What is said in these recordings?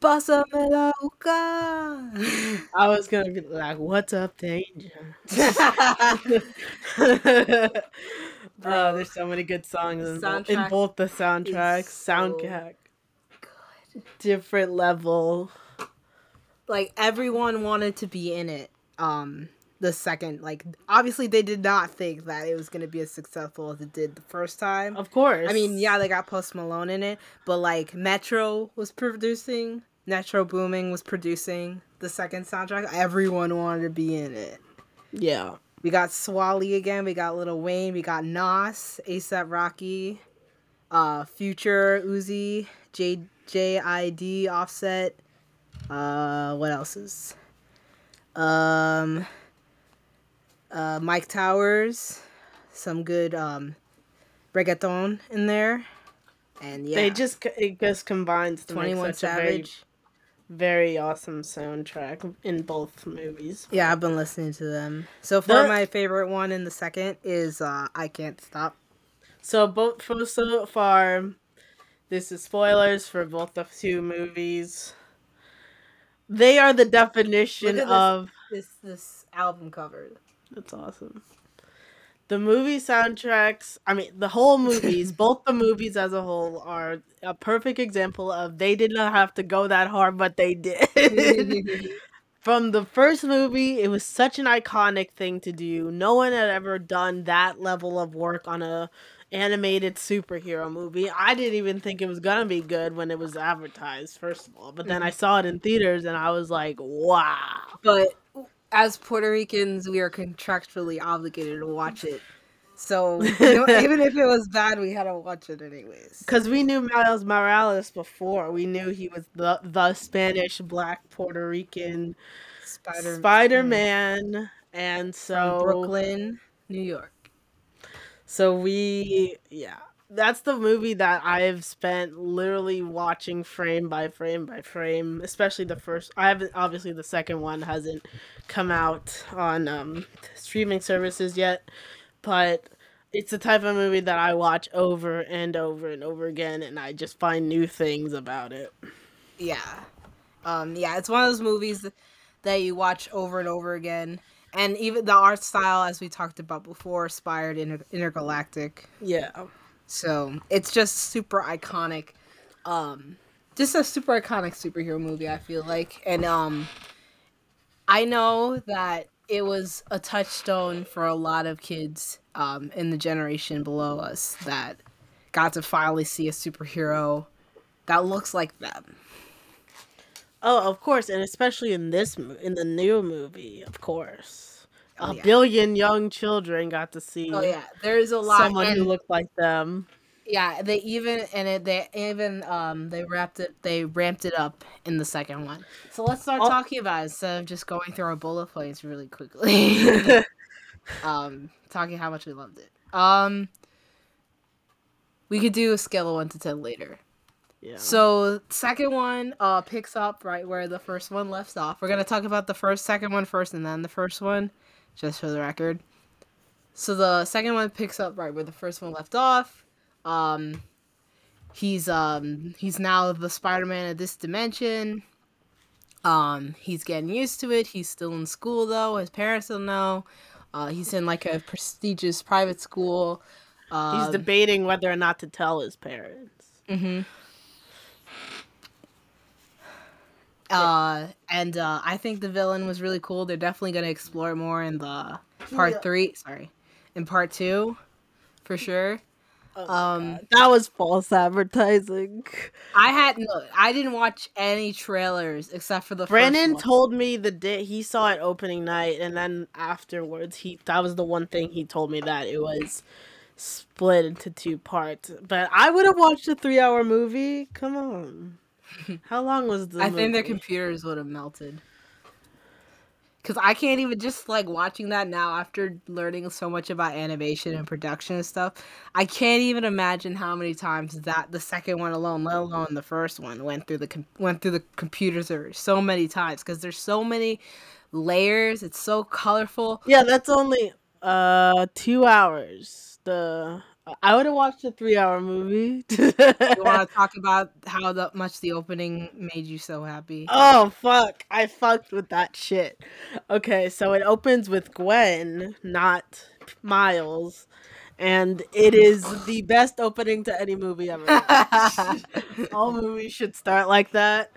Pásamela buscar. I was gonna be like, "What's up, danger?" Bro, there's so many good songs in, both, in both the soundtracks. so Soundtrack, different level. like everyone wanted to be in it. Um, the second, like obviously they did not think that it was gonna be as successful as it did the first time. Of course. I mean, yeah, they got Post Malone in it, but like Metro was producing, Metro Boomin was producing the second soundtrack. Everyone wanted to be in it. yeah. We got Swae Lee again. We got Lil Wayne. We got Nas, ASAP Rocky, uh, Future, Uzi, J JID, Offset. Uh, what else is? Um, uh, Myke Towers, some good um, reggaeton in there, and yeah, They just it just combines to Twenty make a very, Savage. very awesome soundtrack in both movies. Yeah, I've been listening to them. So far, The- my favorite one in the second is uh, "I Can't Stop." So both for so far, this is spoilers for both the two movies. They are the definition this. of This this album cover. That's awesome. The movie soundtracks, I mean, the whole movies, both the movies as a whole, are a perfect example of they did not have to go that hard, but they did. From the first movie, it was such an iconic thing to do. No one had ever done that level of work on a animated superhero movie. I didn't even think it was gonna be good when it was advertised, first of all. But then I mm-hmm. saw it in theaters and I was like, wow. but as Puerto Ricans, we are contractually obligated to watch it. So you know, even if it was bad, we had to watch it anyways. Because we knew Miles Morales before. We knew he was the the Spanish black Puerto Rican Spider Spider Man. And from so Brooklyn, New York. So we, yeah, that's the movie that I've spent literally watching frame by frame by frame, especially the first. I haven't, obviously, the second one hasn't come out on um, streaming services yet, but it's the type of movie that I watch over and over and over again, and I just find new things about it. Yeah. Um, yeah, it's one of those movies that you watch over and over again. And even the art style, as we talked about before, inspired inter- intergalactic. Yeah. So it's just super iconic. Um, just a super iconic superhero movie. I feel like, and um, I know that it was a touchstone for a lot of kids um, in the generation below us that got to finally see a superhero that looks like them. Oh, of course, and especially in this in the new movie, of course. Oh, a yeah. billion young children got to see Oh yeah, there's a lot. someone who and- looked like them. Yeah, they even and it, they even um they wrapped it they ramped it up in the second one. So let's start Oh. talking about it instead of just going through our bullet points really quickly. um, talking how much we loved it. Um, we could do a scale of one to ten later. yeah. So second one uh picks up right where the first one left off. We're gonna talk about the first second one first and then the first one, just for the record. So the second one picks up right where the first one left off. Um he's um he's now the Spider-Man of this dimension. Um he's getting used to it. He's still in school though. His parents don't know. Uh he's in like a prestigious private school. Um, He's debating whether or not to tell his parents. Mm-hmm. Uh, and uh, I think the villain was really cool. They're definitely gonna explore more in the part Yeah. three. Sorry, in part two, for sure. Um, That was false advertising. I had no, I didn't watch any trailers except for the Brandon first one. told me the day he saw it opening night, and then afterwards, he that was the one thing he told me that it was split into two parts. But I would have watched a three-hour movie. Come on, how long was the? I think their computers would have melted. Cause I can't even just like watching that now after learning so much about animation and production and stuff. I can't even imagine how many times that the second one alone, let alone the first one, went through the went through the computers or so many times. Cause there's so many layers. It's so colorful. Yeah, that's only uh two hours. The I would have watched a three-hour movie. You want to talk about how the, much the opening made you so happy? oh fuck! I fucked with that shit. Okay, so it opens with Gwen, not Miles, and it is the best opening to any movie ever. All movies should start like that.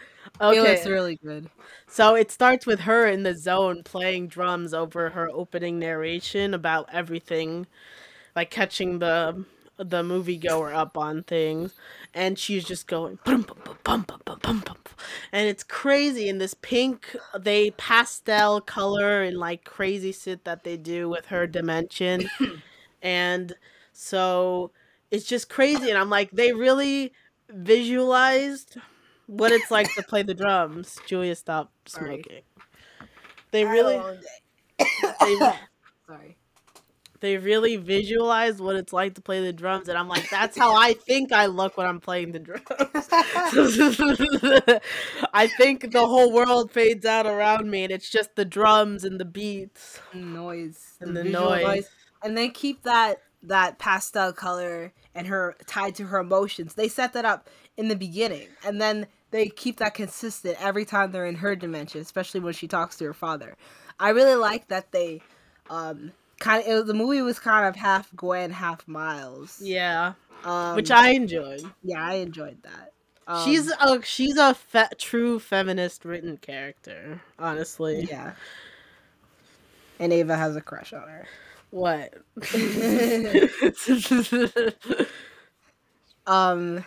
It Okay, looks really good. so it starts with her in the zone playing drums over her opening narration about everything, like catching the the moviegoer up on things, and she's just going bum, bum, bum, and it's crazy in this pink they pastel color and like crazy shit that they do with her dimension, and so it's just crazy, and I'm like they really visualized what it's like to play the drums. Julia, stop Sorry. smoking. They really, they, Sorry. They really visualize what it's like to play the drums, and I'm like, that's how I think I look when I'm playing the drums. I think the whole world fades out around me, and it's just the drums and the beats. noise And the visual noise. and they keep that that pastel color and her tied to her emotions they set that up in the beginning and then they keep that consistent every time they're in her dimension especially when she talks to her father i really like that they um kind of the movie was kind of half gwen half miles Yeah, um, which I enjoyed. yeah i enjoyed that um, she's a she's a fe- true feminist written character, honestly. yeah and ava has a crush on her What? Um,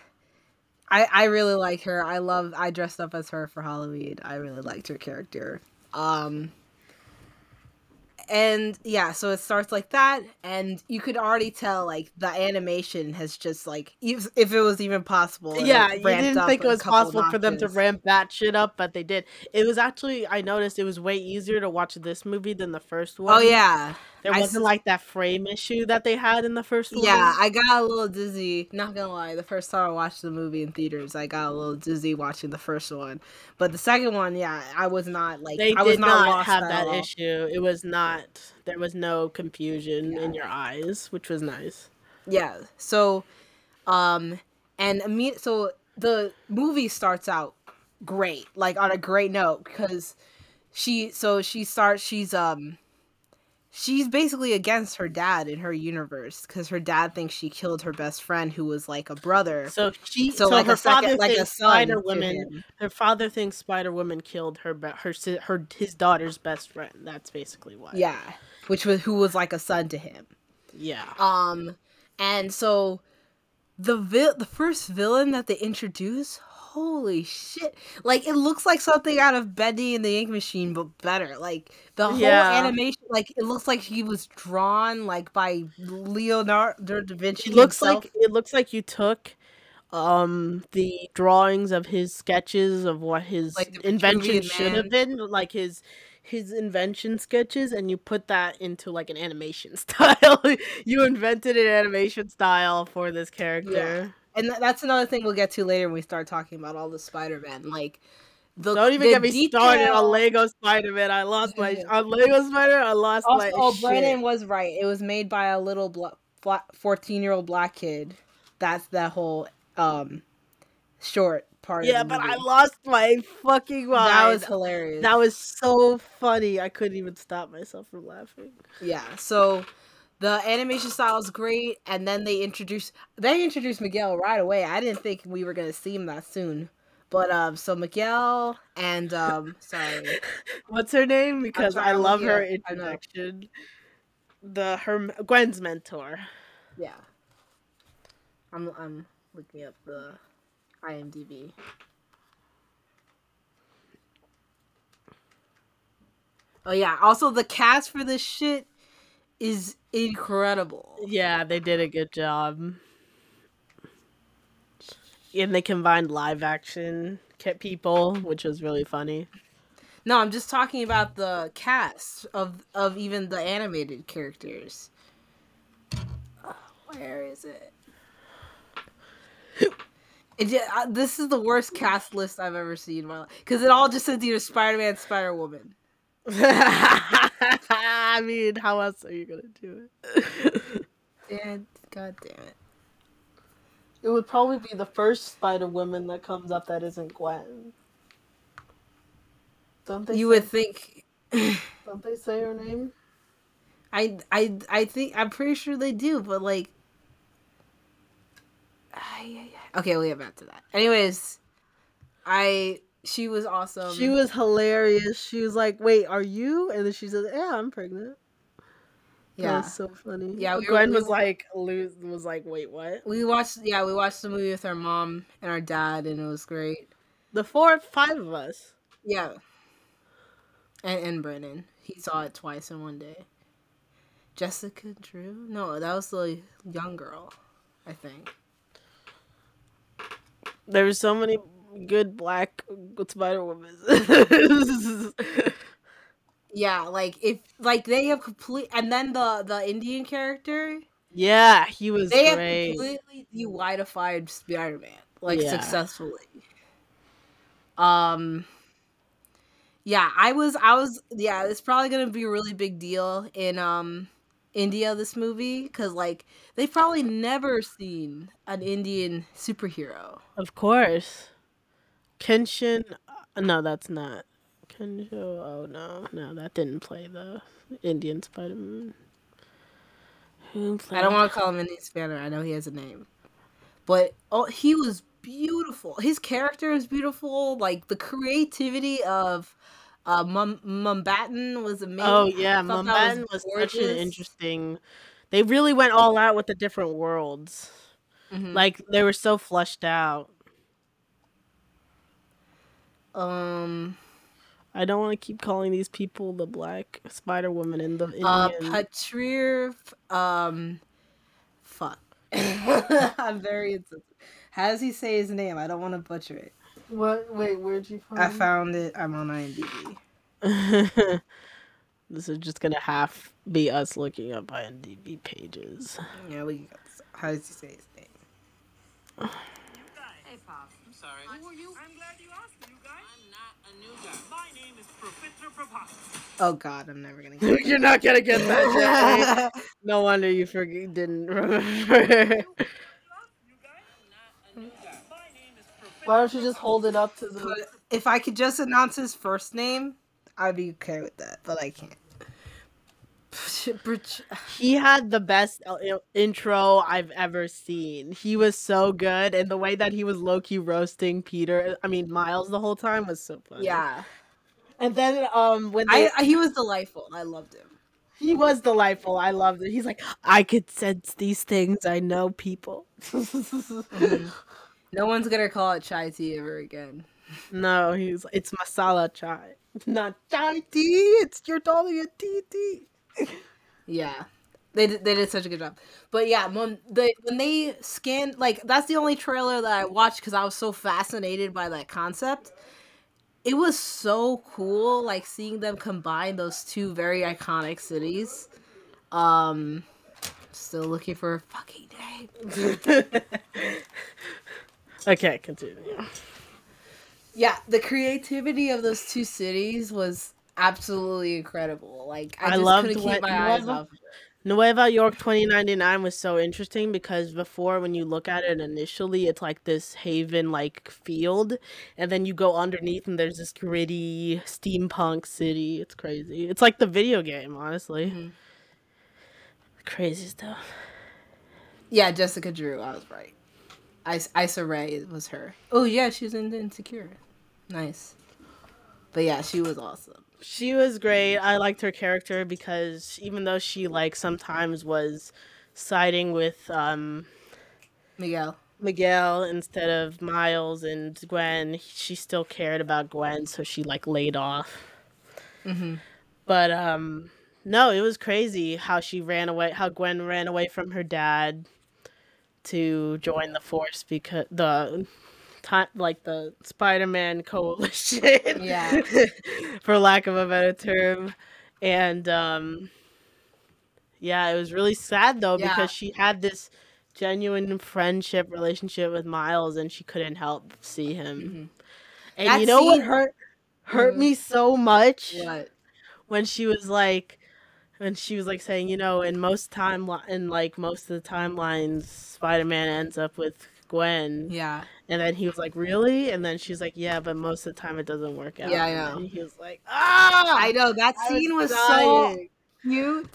I I really like her. I love. I dressed up as her for Halloween. I really liked her character. Um, and yeah, so it starts like that, and you could already tell like the animation has just like if, if it was even possible. yeah, you didn't think it was possible for them to ramp that shit up, but they did. It was actually I noticed it was way easier to watch this movie than the first oh, one. Oh yeah, there wasn't s- like that frame issue that they had in the first one. Yeah, I got a little dizzy. Not gonna lie, the first time I watched the movie in theaters, I got a little dizzy watching the first one. But the second one, yeah, I was not like they I was did not, not, lost have that all. issue. It was not. There was no confusion Yeah. in your eyes, which was nice. Yeah. So, um, and imme- so the movie starts out great, like on a great note because she. So she starts. She's um. She's basically against her dad in her universe because her dad thinks she killed her best friend who was like a brother. So she, So, so, like her a second, father like a thinks son Spider Woman. Her father thinks Spider Woman killed her, her, her, his daughter's best friend. That's basically why. Yeah, which was who was like a son to him. yeah. Um, and so the vil- the first villain that they introduce, holy shit! Like it looks like something out of Bendy and the Ink Machine, but better. Like the whole Yeah. animation, like it looks like he was drawn like by Leonardo da Vinci. It looks himself. like it looks like you took um the drawings of his sketches of what his Like invention should have been like his his invention sketches and you put that into like an animation style you invented an animation style for this character and th- that's another thing we'll get to later when we start talking about all the Spider-Man. Like the don't even get me started on lego spider-man i lost my on lego spider i lost Also, my oh. Brandon was right. It was made by a little bla- bla- 14-year-old black kid. That's that whole um short part yeah but i lost my fucking mind That was hilarious. that was so funny i couldn't even stop myself from laughing yeah, so the animation style is great and then they introduce they introduced Miguel right away. I didn't think we were going to see him that soon. But um so Miguel and um sorry. What's her name? Because I love look her it up. I know. introduction. The her Gwen's mentor. Yeah. I'm I'm looking up the IMDb. Oh yeah, also the cast for this shit is incredible. Yeah, they did a good job. And they combined live action people, which was really funny. No, I'm just talking about the cast of of even the animated characters. Oh, where is it? It, ju- uh, this is the worst cast list I've ever seen in my life because it all just says either Spider Man, Spider Woman. I mean, how else are you gonna do it? And god damn it. It would probably be the first Spider Woman that comes up that isn't Gwen. Don't they? You would think. Don't they say her name? I I I think I'm pretty sure they do, but like. I, I- okay, we'll get back to that. Anyways, I she was awesome. She was hilarious. She was like, "Wait, are you?" And then she said, "Yeah, I'm pregnant." Yeah, yeah. that was so funny. Yeah, we Gwen we was like, was like, "Wait, what?" We watched yeah we watched the movie with our mom and our dad and it was great. The four, five of us. Yeah. And and Brennan he saw it twice in one day. Jessica Drew? No, that was the young girl, I think. There were so many good black Spider Women. Yeah, like if like they have complete and then the the Indian character yeah, he was they have great. completely de-whiteified Spider-Man like Yeah. successfully. Um. Yeah, I was. I was. Yeah, it's probably gonna be a really big deal in um India. This movie because like they've probably never seen an Indian superhero. Of course. Kenshin. uh, No, that's not. Kensho. Oh, no. No, that didn't play the Indian Spider Man. I don't want to call him Indian Spanner. I know he has a name, but oh, he was beautiful. His character is beautiful. Like the creativity of uh Mum Mumbattan was amazing. Oh, yeah. That Mumbattan was, such an interesting. They really went all out with the different worlds. Mhm. Like, they were so flushed out. Um. I don't want to keep calling these people the black Spider Woman and the Indian. Uh, Patrir, um, fuck. I'm very insensitive. How does he say his name? I don't want to butcher it. what? Wait, where'd you find I found it. I'm on IMDb. this is just gonna have be us looking up IMDb pages. Yeah, we got this. How does he say his name? Hey, Pop. I'm sorry. Who are you? I'm glad you asked, Oh God, I'm never gonna get. You're not gonna get that. that. No wonder you forget didn't remember. You asked, new guy. I'm not a new guy. My name is Professor. Why don't you just hold it up to the? If I could just announce his first name, I'd be okay with that. But I can't. He had the best uh, intro I've ever seen. He was so good, and the way that he was low key roasting Peter, I mean Miles, the whole time was so funny. Yeah, And then um when they, I, he was delightful. I loved him. he was delightful. I loved it. He's like, I could sense these things. I know people. No one's gonna call it chai tea ever again. No, he's it's masala chai, not chai tea. It's you're calling it tea tea. Yeah. They did, they did such a good job. But yeah, when they when they scanned like that's the only trailer that I watched cuz I was so fascinated by that concept. It was so cool like seeing them combine those two very iconic cities. Um still looking for a fucking name. okay, continue. Yeah, the creativity of those two cities was absolutely incredible. Like I I just loved couldn't what keep my eyes off. Nueva York 2099 was so interesting because before, when you look at it initially, it's like this haven like field, and then you go underneath and there's this gritty steampunk city. It's crazy. It's like the video game, honestly. Mhm. Crazy stuff. Yeah, Jessica Drew. I was right. Is- Issa Rae was her. Oh yeah, she was in Insecure. Nice. But yeah, she was awesome. She was great. I liked her character because even though she like sometimes was siding with um Miguel. Miguel instead of Miles and Gwen, she still cared about Gwen, so she like laid off. Mm-hmm. But um no, it was crazy how she ran away, how Gwen ran away from her dad to join the force because the time like the Spider-Man coalition. Yeah. for lack of a better term. And um yeah, it was really sad though Yeah. because she had this genuine friendship relationship with Miles and she couldn't help see him. Mhm. And That you know what scene- hurt hurt Mhm. me so much? What? when she was like when she was like saying you know in most time in like most of the timelines spider-man ends up with Gwen. Yeah. And then he was like, "Really?" And then she's like, "Yeah, but most of the time it doesn't work out." Yeah, I know. then he was like, "Ah!" I know that I scene was, so cute.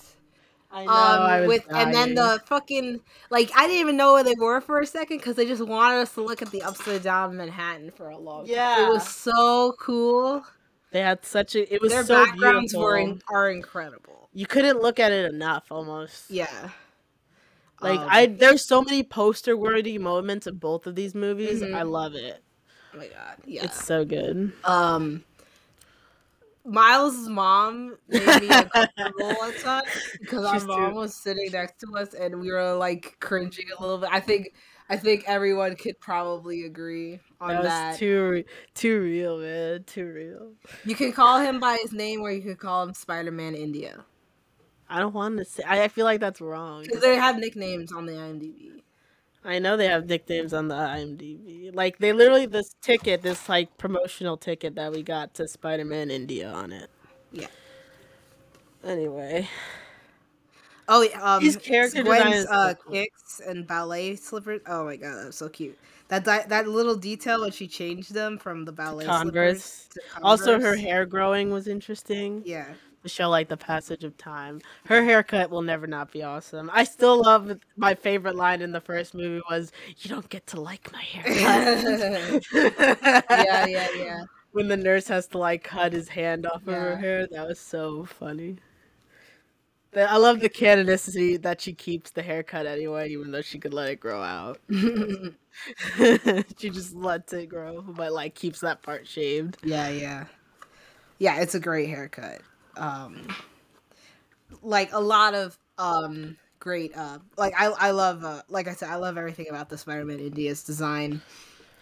I know. Um, I was with and then the fucking like I didn't even know where they were for a second because they just wanted us to look at the upside down Manhattan for a long. time. Yeah. it was so cool. they had such a. It was Their so backgrounds beautiful. were in, are incredible. you couldn't look at it enough. Almost. Yeah, Like Um, I, there's so many poster worthy moments of both of these movies. Mhm. I love it. Oh my god. Yeah. It's so good. um. Miles' mom made me uncomfortable at times because our mom too- was sitting next to us and we were like cringing a little bit. I think I think everyone could probably agree on That that. too, too real, man. Too real. You can call him by his name, or you could call him Spider Man India. I don't want to say. I, I feel like that's wrong. 'Cause they have nicknames on the IMDb. I know they have nicknames on the IMDb. Like they literally this ticket, this like promotional ticket that we got to Spider-Man India on it. Yeah. Anyway, Oh, yeah, um, These character Gwen's uh, cool. kicks and ballet slippers. Oh my god, that's so cute. That di- that little detail when she changed them from the ballet Converse. slippers to Also, her hair growing was interesting Yeah, show like the passage of time. Her haircut will never not be awesome. I still love my favorite line in the first movie was, "You don't get to like my haircut." yeah, yeah, yeah. When the nurse has to like cut his hand off of her hair, that was so funny. I love the canonicity that she keeps the haircut anyway, even though she could let it grow out. she just lets it grow, but like keeps that part shaved. Yeah, yeah. Yeah, it's a great haircut. Um like a lot of um great uh like I I love uh like I said I love everything about the Spider-Man India's design.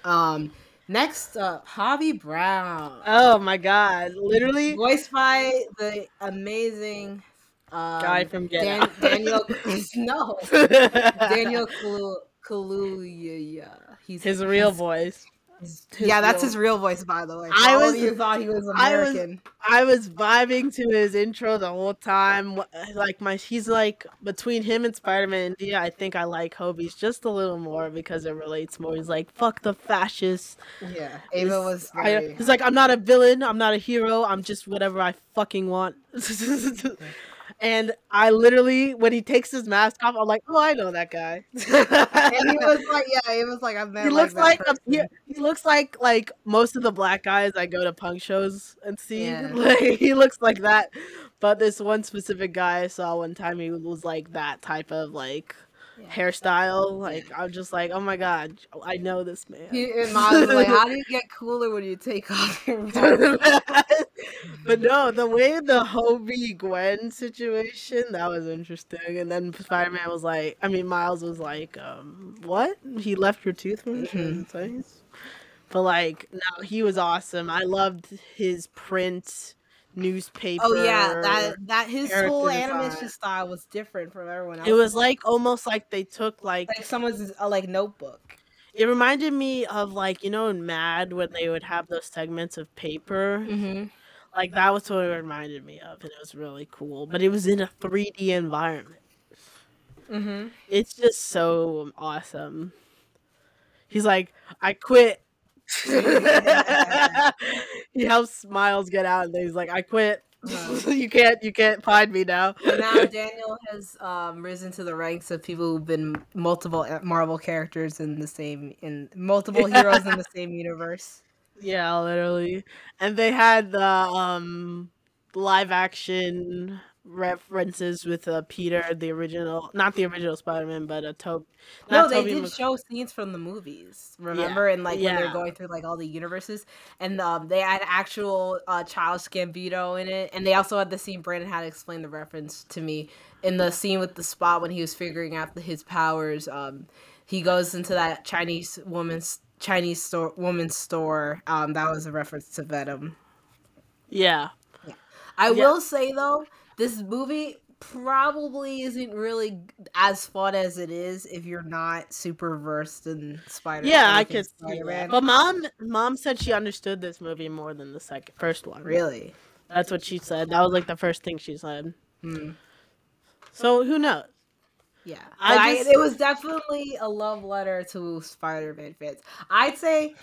Um next up Hobie Brown. Oh my god! Literally, Voiced by the amazing um, guy from Get Dan-. Daniel no Daniel Kalu- Kaluuya. He's his real he's- voice. Yeah, that's real- his real voice, by the way. I All was- you thought he was I was- American. I was vibing to his intro the whole time. Like my, he's like between him and Spider-Man India. I think I like Hobie's just a little more because it relates more. He's like, "Fuck the fascists." Yeah, Ava was I- he's like, I'm not a villain. I'm not a hero. I'm just whatever I fucking want. and I literally, when he takes his mask off, I'm like, oh, I know that guy. and he was like, yeah, he was like, I've met he looks like, like, a, he, he looks like like most of the black guys I go to punk shows and see. Yeah. Like he looks like that. But this one specific guy I saw one time, he was like that type of like Yeah. hairstyle. Like I'm just like, oh my god, I know this man. He, and Miles like, how do you get cooler when you take off your but no, the way the Hobie Gwen situation that was interesting, and then Spider Man was like, I mean Miles was like, um, what? He left your in his face? But like, no, he was awesome. I loved his print newspaper. Oh yeah, that that his whole animation style was different from everyone else. It was like almost like they took like like someone's uh, like notebook. it reminded me of like you know in Mad when they would have those segments of paper. Mm-hmm. Like that was what it reminded me of, and it was really cool. But it was in a 3D environment. Mm-hmm. It's just so awesome. He's like, I quit. he helps Miles get out, and then he's like, I quit. Uh-huh. you can't, you can't find me now. Now Daniel has um, risen to the ranks of people who've been multiple uh, Marvel characters in the same in multiple heroes in the same universe. Yeah, literally. And they had the um live action references with uh, Peter, the original, not the original Spider-Man, but a Tobey. No, they did show scenes from the movies. Remember, and like when they're going through like all the universes, and um, they had actual uh, Childish Gambino in it, and they also had the scene. Brandon had to explain the reference to me in the scene with the spot when he was figuring out the, his powers. Um, he goes into that Chinese woman's Chinese store woman's store. Um, that was a reference to Venom. Yeah. I Yeah. will say though, this movie probably isn't really as fun as it is if you're not super versed in Spider. Man. Yeah, I could see Spider-Man. that. But mom, mom said she understood this movie more than the second, first one. Really? That's what she said. That was like the first thing she said. Hmm. So who knows? Yeah, I I it was definitely a love letter to Spider-Man fans. I'd say,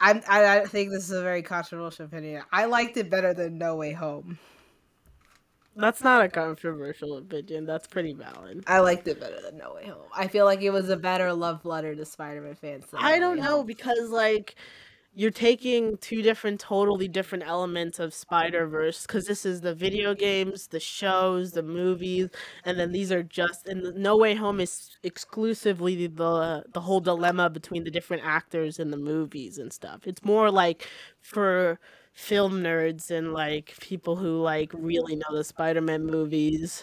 I, I think this is a very controversial opinion. I liked it better than No Way Home. That's not a controversial opinion. That's pretty valid. I liked it better than No Way Home. I feel like it was a better love letter to Spider-Man fans. Than I No don't know because like you're taking two different totally different elements of Spider-Verse cuz this is the video games, the shows, the movies, and then these are just and No Way Home is exclusively the the whole dilemma between the different actors in the movies and stuff. It's more like for film nerds and like people who like really know the Spider-Man movies.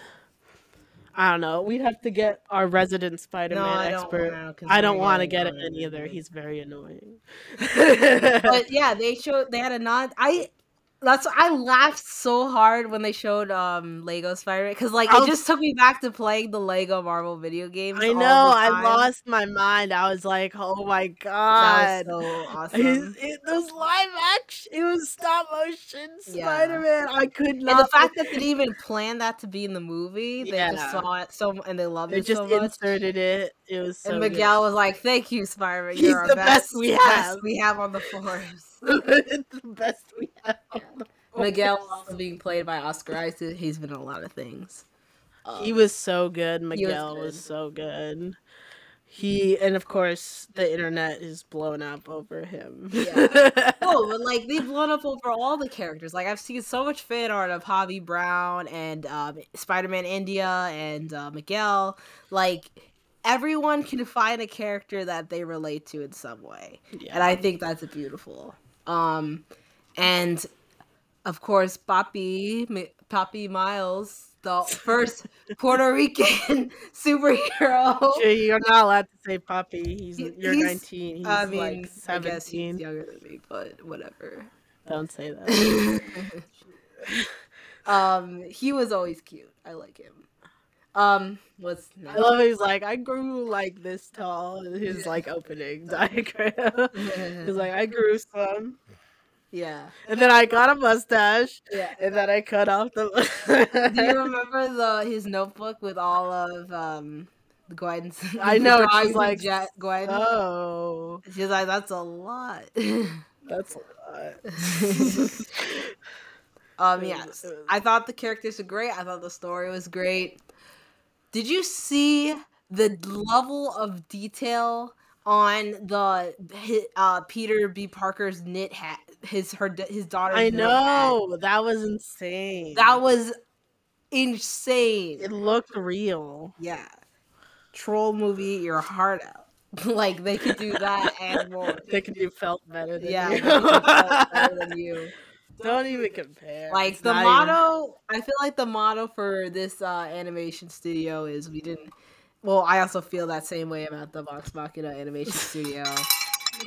I don't know. We'd have to get our resident Spider-Man I don't expert. wanna, 'cause I don't want to get him in either. He's very annoying. but yeah, they showed they had a nod. I that's I laughed so hard when they showed um Lego Spider-Man because like I it just took me back to playing the Lego Marvel video games. I know. I lost my mind. I was like, "Oh my That god!" was so awesome. His, it, those live action, it was stop motion Yeah. Spider Man. I could not. and the fact that they didn't even plan that to be in the movie, they Yeah. just saw it so and they loved they it just so. They just inserted it. It was so and good. Miguel was like, "Thank you, Spider-Man. He's You're our the best we best have." we have on the force." it's the best we have. on the Miguel also being played by Oscar Isaac. He's been in a lot of things. He Um, was so good. Miguel was, good. so good. He and of course the internet is blown up over him. Yeah. Oh, but like they've blown up over all the characters. Like I've seen so much fan art of Hobie Brown and um, Spider-Man India and uh, Miguel. Like everyone can find a character that they relate to in some way, Yeah. and I think that's beautiful. Um, and of course, Poppy Poppy Miles, the first Puerto Rican superhero. You're not allowed to say Poppy. He's He- you're he's- 19. He's I mean, like I guess he's 17. younger than me, but whatever. Don't say that. um, he was always cute. I like him. Um, what's I love he's like I grew like this tall. His Yeah. like opening diagram. he's like I grew some, yeah, and then I got a mustache, yeah. and then I cut off the. Do you remember the his notebook with all of um Gwen's? I know, she's like, Jet- Gwen. Oh, She's like, that's a lot. that's a lot. um, yes, I thought the characters were great. I thought the story was great. Did you see the level of detail on the uh Peter B. Parker's knit hat? His her his daughter. I know that was insane. That was insane. it looked real. yeah. Troll movie your heart out. like they could do that and more. They could do felt better than Yeah, you. better than you. Don't even compare. Like It's the not even- motto, I feel like the motto for this uh, animation studio is we didn't. Well, I also feel that same way about the Vox Machina animation studio.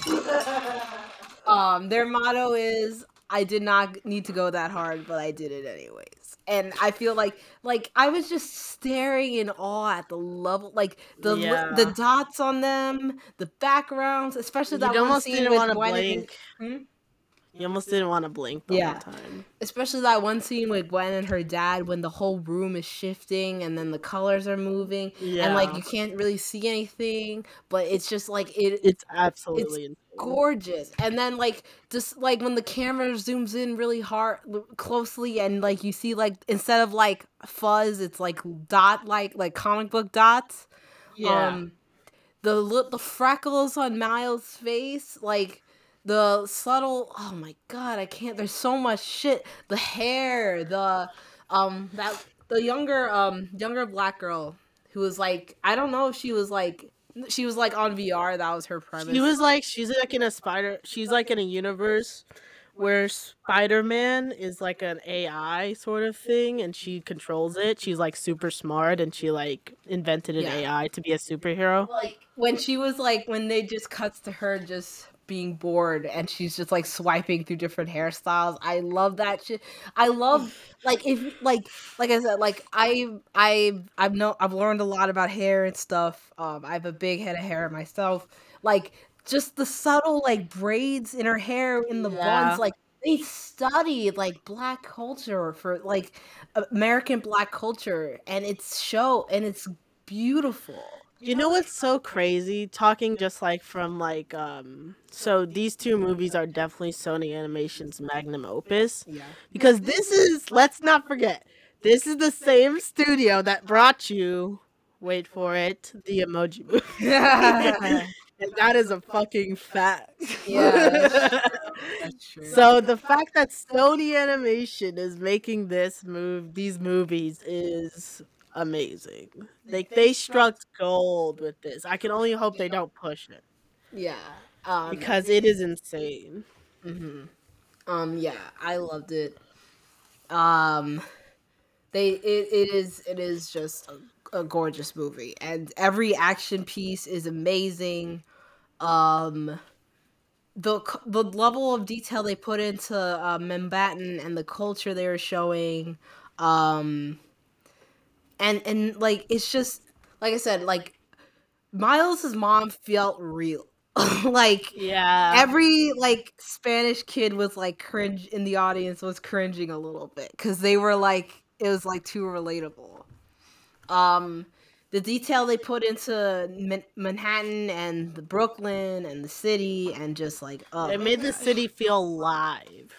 um, their motto is I did not need to go that hard, but I did it anyways. And I feel like like I was just staring in awe at the level, like the Yeah. the dots on them, the backgrounds, especially that you one almost scene didn't with want to Gwen blink. Hmm? You almost didn't want to blink the Yeah. whole time. especially that one scene with Gwen and her dad when the whole room is shifting and then the colors are moving Yeah, and like you can't really see anything, but it's just like it it's absolutely insane. gorgeous. And then like just like when the camera zooms in really hard closely and like you see like instead of like fuzz, it's like dot like like comic book dots. yeah. Um the the freckles on Miles' face, like the subtle. Oh my god, I can't. There's so much shit. The hair, the um that the younger um younger black girl who was like I don't know if she was like she was like on VR. That was her premise. She was like she's like in a spider she's like in a universe where Spider-Man is like an AI sort of thing and she controls it. She's like super smart and she like invented an Yeah. AI to be a superhero. like when she was like when they just cuts to her just being bored and she's just like swiping through different hairstyles i love that shit i love like if like like i said like i i i've know i've learned a lot about hair and stuff um i have a big head of hair myself like just the subtle like braids in her hair in the Yeah. buns like they studied like black culture for like american black culture and it's show and it's beautiful. You know what's so crazy? Talking just like from like um so these two movies are definitely Sony Animation's magnum opus Yeah. because this is let's not forget. This is the same studio that brought you wait for it, the Emoji Movie. yeah, and that is a fucking fact. Yeah. that's true. So the fact that Sony Animation is making this move, these movies, is amazing. Like they struck gold with this. I can only hope they don't push it yeah, um, because it is insane. hmm Um, yeah, I loved it. Um, they it, it is it is just a, a gorgeous movie, and every action piece is amazing. Um, the the level of detail they put into uh, and the culture they were showing, um, and and like it's just like I said, like Miles's mom felt real, like Yeah. every like Spanish kid was like cringe in the audience was cringing a little bit because they were like it was like too relatable. Um, the detail they put into Man- Manhattan and the Brooklyn and the city and just like oh it made the city feel live.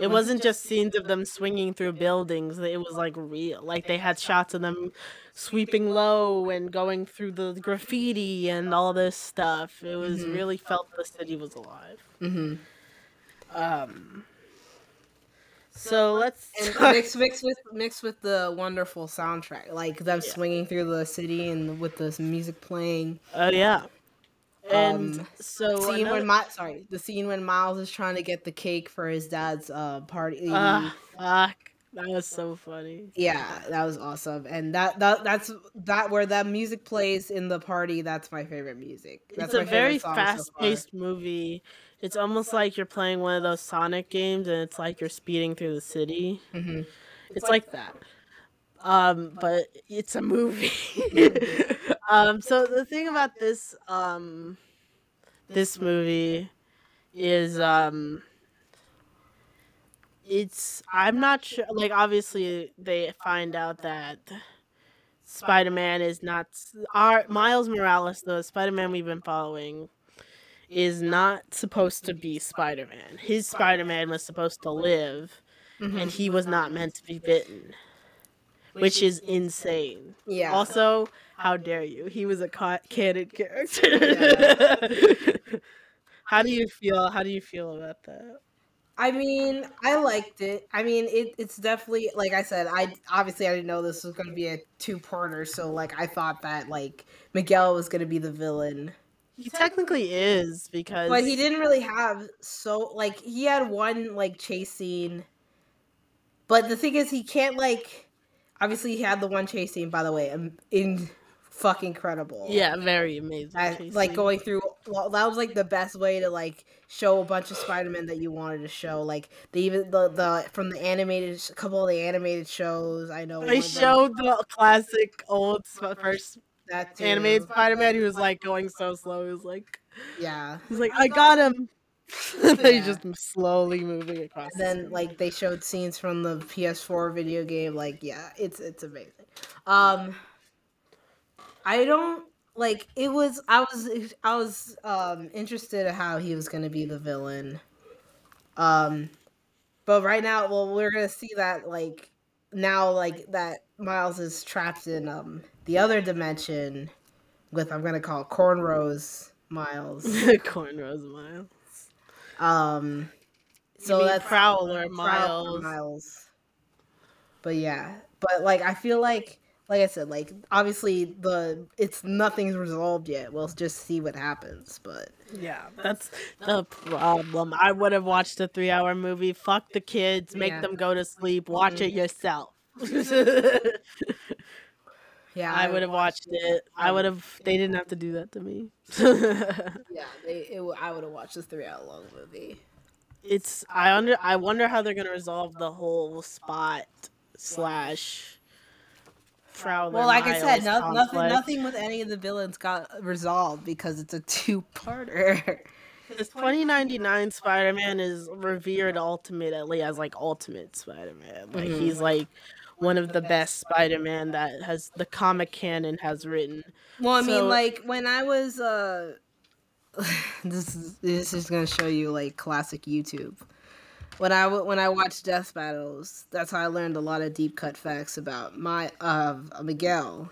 It wasn't just scenes of them swinging through buildings. It was like real. Like they had shots of them sweeping low and going through the graffiti and all this stuff. It was Mhm. really felt the city was alive. Mm-hmm. Um. So let's. and mixed mixed with mixed with the wonderful soundtrack, like them Yeah. swinging through the city and with the music playing. Oh yeah. And Um, so scene another- when my sorry, the scene when Miles is trying to get the cake for his dad's uh party. Ah, fuck, that was so funny. yeah, that was awesome, and that, that that's that where that music plays in the party. That's my favorite music. That's it's a very song so fast-paced movie. It's almost like you're playing one of those Sonic games, and it's like you're speeding through the city. Mhm. It's like that. Um, but it's a movie. um, so the thing about this um this movie is um it's I'm not sure like obviously they find out that Spider-Man is not our Miles Morales the Spider-Man we've been following is not supposed to be Spider-Man. His Spider-Man was supposed to live Mhm. and he was not meant to be bitten, which is insane. Yeah. Also, how dare you? He was a ca- canon character. how do you feel? How do you feel about that? I mean, I liked it. I mean, it, it's definitely like I said. I obviously I didn't know this was going to be a two-parter, so like I thought that like Miguel was going to be the villain, He technically is because but he didn't really have so like he had one like chase scene, but the thing is he can't like. Obviously, he had the one chase scene. By the way, um, in fucking incredible. Yeah, very amazing. I- like going through well, that was like the best way to like show a bunch of spider-man that you wanted to show like the even the, the from the animated a couple of the animated shows i know They of them- showed the classic old first that too. animated Spider-Man. He was like going so slow. He was like, yeah he's like, I got him. They Yeah. just slowly moving across. and then screen. like they showed scenes from the ps4 video game like yeah it's it's amazing um i don't like it was i was i was um interested in how he was gonna be the villain um but right now well we're gonna see that like now like that miles is trapped in um the other dimension with i'm gonna call cornrows miles cornrows Miles. um So that's Prowler Miles. Miles. Miles. But yeah, but like I feel like, like I said, like obviously the it's nothing's resolved yet. We'll just see what happens. But Yeah, that's the problem. I would have watched a three-hour movie. Fuck the kids. Make Yeah. them go to sleep. Mm-hmm. Watch it yourself. yeah, I would have watched it. I would have. They didn't have to do that to me. Yeah, they. It, w- I would have watched this three hour long movie. it's. I under. I wonder how they're gonna resolve the whole spot slash. Prowler Well, like I said, no, nothing, nothing with any of the villains got resolved because it's a two parter. This 2099 Spider-Man is revered ultimately as like ultimate Spider-Man. Like Mhm. he's like one of the best Spider-Man that has the comic canon has written. Well, I So- mean, like when I was uh, this is this is gonna show you like classic YouTube. When I when I watched Death Battles, that's how I learned a lot of deep cut facts about my uh Miguel.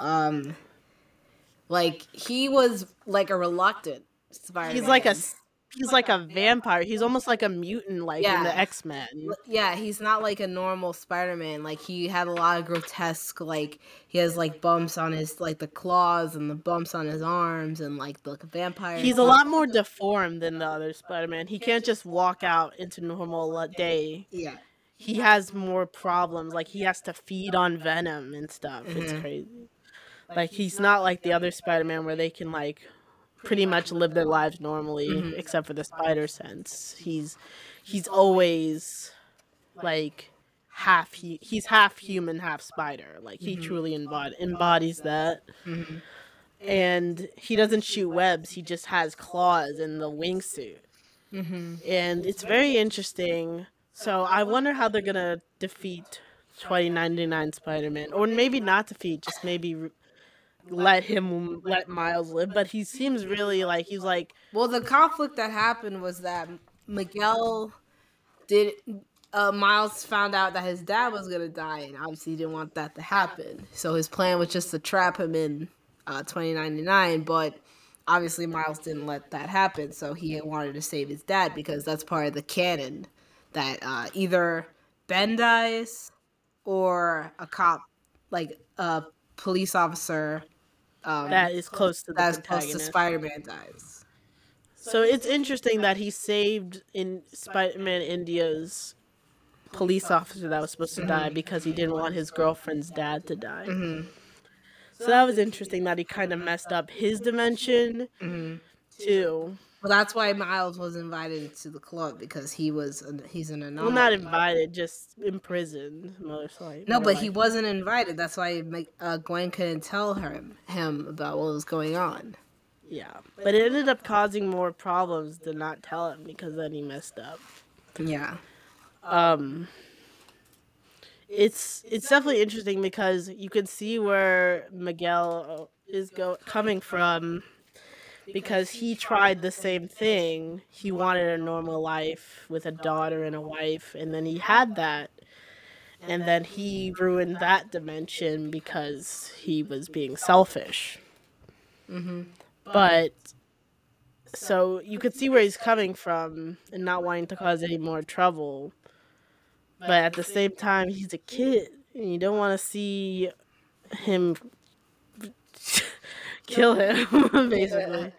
Um, like he was like a reluctant Spider. He's like a he's like a vampire. He's almost like a mutant like in the X-Men. yeah, he's not like a normal Spider-Man. Like he had a lot of grotesque, like he has like bumps on his like the claws and the bumps on his arms and like the vampire. He's a lot more deformed than the other Spider-Man. He can't just walk out into normal uh, day. Yeah. He has more problems. Like he has to feed on venom and stuff. It's Mhm. crazy. Like he's not like the other Spider-Man where they can like pretty much live their lives normally Mhm. except for the spider sense. He's he's always like half he, he's half human, half spider. Like he Mhm. truly embod- embodies that. hmm And he doesn't shoot webs, he just has claws in the wingsuit. hmm And it's very interesting. So I wonder how they're going to defeat 2099 Spider-Man or maybe not defeat, just maybe let him let Miles live, but he seems really like he's like Well, the conflict that happened was that Miguel did. Uh, Miles found out that his dad was gonna die, and obviously he didn't want that to happen. So his plan was just to trap him in uh, 2099. But obviously Miles didn't let that happen. So he wanted to save his dad because that's part of the canon that uh, either Ben dies or a cop, like a police officer, um, that is close to the that's close to. Spider-Man dies. So it's interesting that he saved in Spider-Man India's police officer that was supposed to die because he didn't want his girlfriend's dad to die. hmm So that was interesting that he kind of messed up his dimension hmm too. Well, that's why Miles was invited to the club because he was he's an anomaly. Well, not invited, just imprisoned, most. No, but he wasn't invited. That's why uh, Gwen couldn't tell him him about what was going on. Yeah, but it ended up causing more problems to not tell him because then he messed up. Yeah. Um, it's it's definitely interesting because you can see where Miguel is go coming from because he tried the same thing. He wanted a normal life with a daughter and a wife, and then he had that. And then he ruined that dimension because he was being selfish. hmm But so you could see where he's coming from and not wanting to cause any more trouble. But at the same time, he's a kid, and you don't want to see him kill him, basically.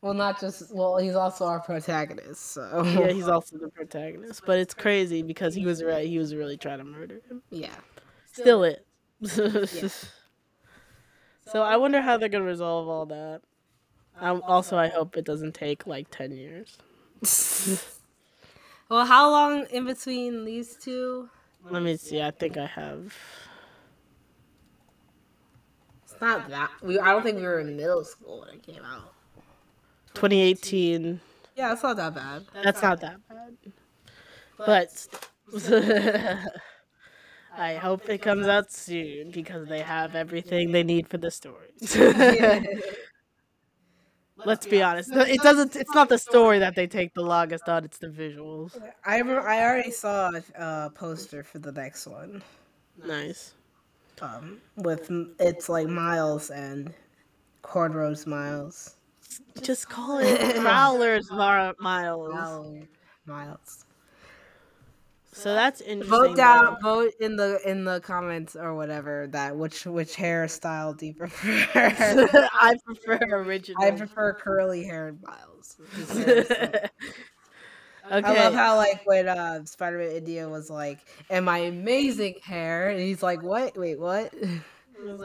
Well, not just well, he's also our protagonist. So Yeah, he's also the protagonist. But it's crazy because he was right. He was really trying to murder him. yeah. Still it. so I wonder how they're gonna resolve all that. Um, also, I hope it doesn't take like ten years. Well, how long in between these two? Let me see. I think I have. It's not that. We I don't think we were in middle school when it came out. 2018. Yeah, it's not that bad. That's not that bad. But I hope it comes out soon because they have everything they need for the story. Let's be honest. no, It doesn't. It's not the story that they take the longest on. It's the visuals. I I already saw a uh, poster for the next one. Nice. Um, with it's like Miles and cornrows Miles. Just call it Prowlers Mar- Miles. Miles. So that's interesting. Vote down. Vote in the in the comments or whatever that which which hairstyle do you prefer? I prefer original. I prefer curly haired Miles. His hair is so- okay. I love how like when uh, Spider-Man India was like, "And my amazing hair," and he's like, "What? Wait, what?"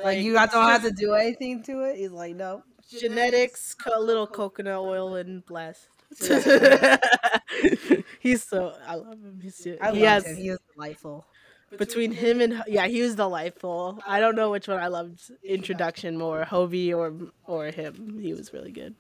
Like you don't have to do anything to it. He's like, "No." genetics, co- little coconut oil, and blessed. He's so I love him. He's so, I he loved has him. He was delightful. between him and yeah, he was delightful. I don't know which one I loved introduction more, Hobie or or him. He was really good.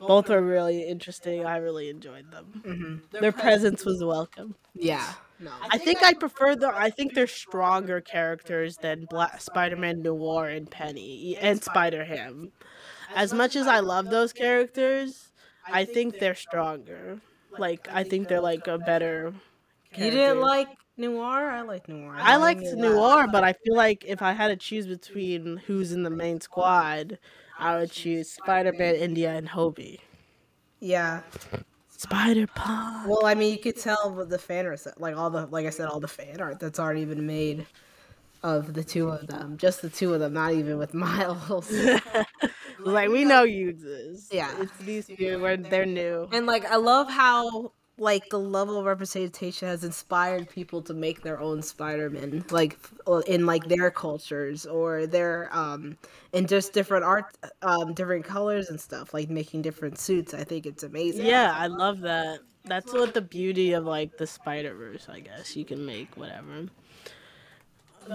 Both were really interesting. I really enjoyed them. hmm Their presence was welcome. Yeah. No. I think I prefer the. I think they're stronger characters than Black Spider-Man Noir and Penny and Spider-Ham. As much as I love those characters, I think they're stronger. Like I think they're like a better. You didn't characters. like Noir? I like Noir. I don't liked know why. Noir, but I feel like if I had to choose between who's in the main squad, I would choose Spider-Man, India, and Hobie. Yeah. Spider Punk. Well, I mean, you could tell with the fan art, like all the, like I said, all the fan art that's already been made of the two of them, just the two of them, not even with Miles. like we know you exist. Yeah. it's these two. Where they're new. and like, I love how like the level of representation has inspired people to make their own Spider-Man, like in like their cultures or their um in just different art, um, different colors and stuff, like making different suits. I think it's amazing. Yeah, I love that. That's what the beauty of like the Spider Verse. I guess you can make whatever.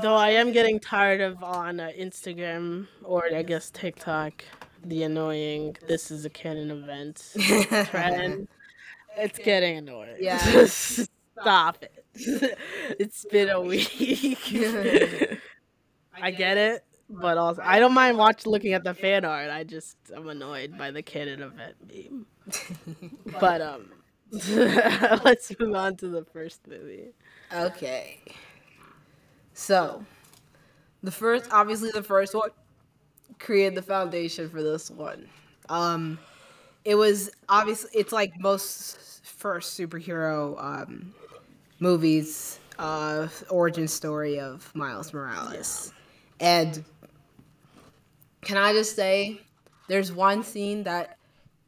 Though I am getting tired of on uh, Instagram or I guess TikTok the annoying "this is a canon event" trend. It's getting annoying. Yeah. Stop it. it's been a week. I get it, but also I don't mind watching looking at the fan art. I just I'm annoyed by the canon event meme. but um, let's move on to the first movie. Okay. So, the first, obviously, the first one created the foundation for this one. Um, it was obviously it's like most first superhero um movies, uh, origin story of Miles Morales, and can I just say, there's one scene that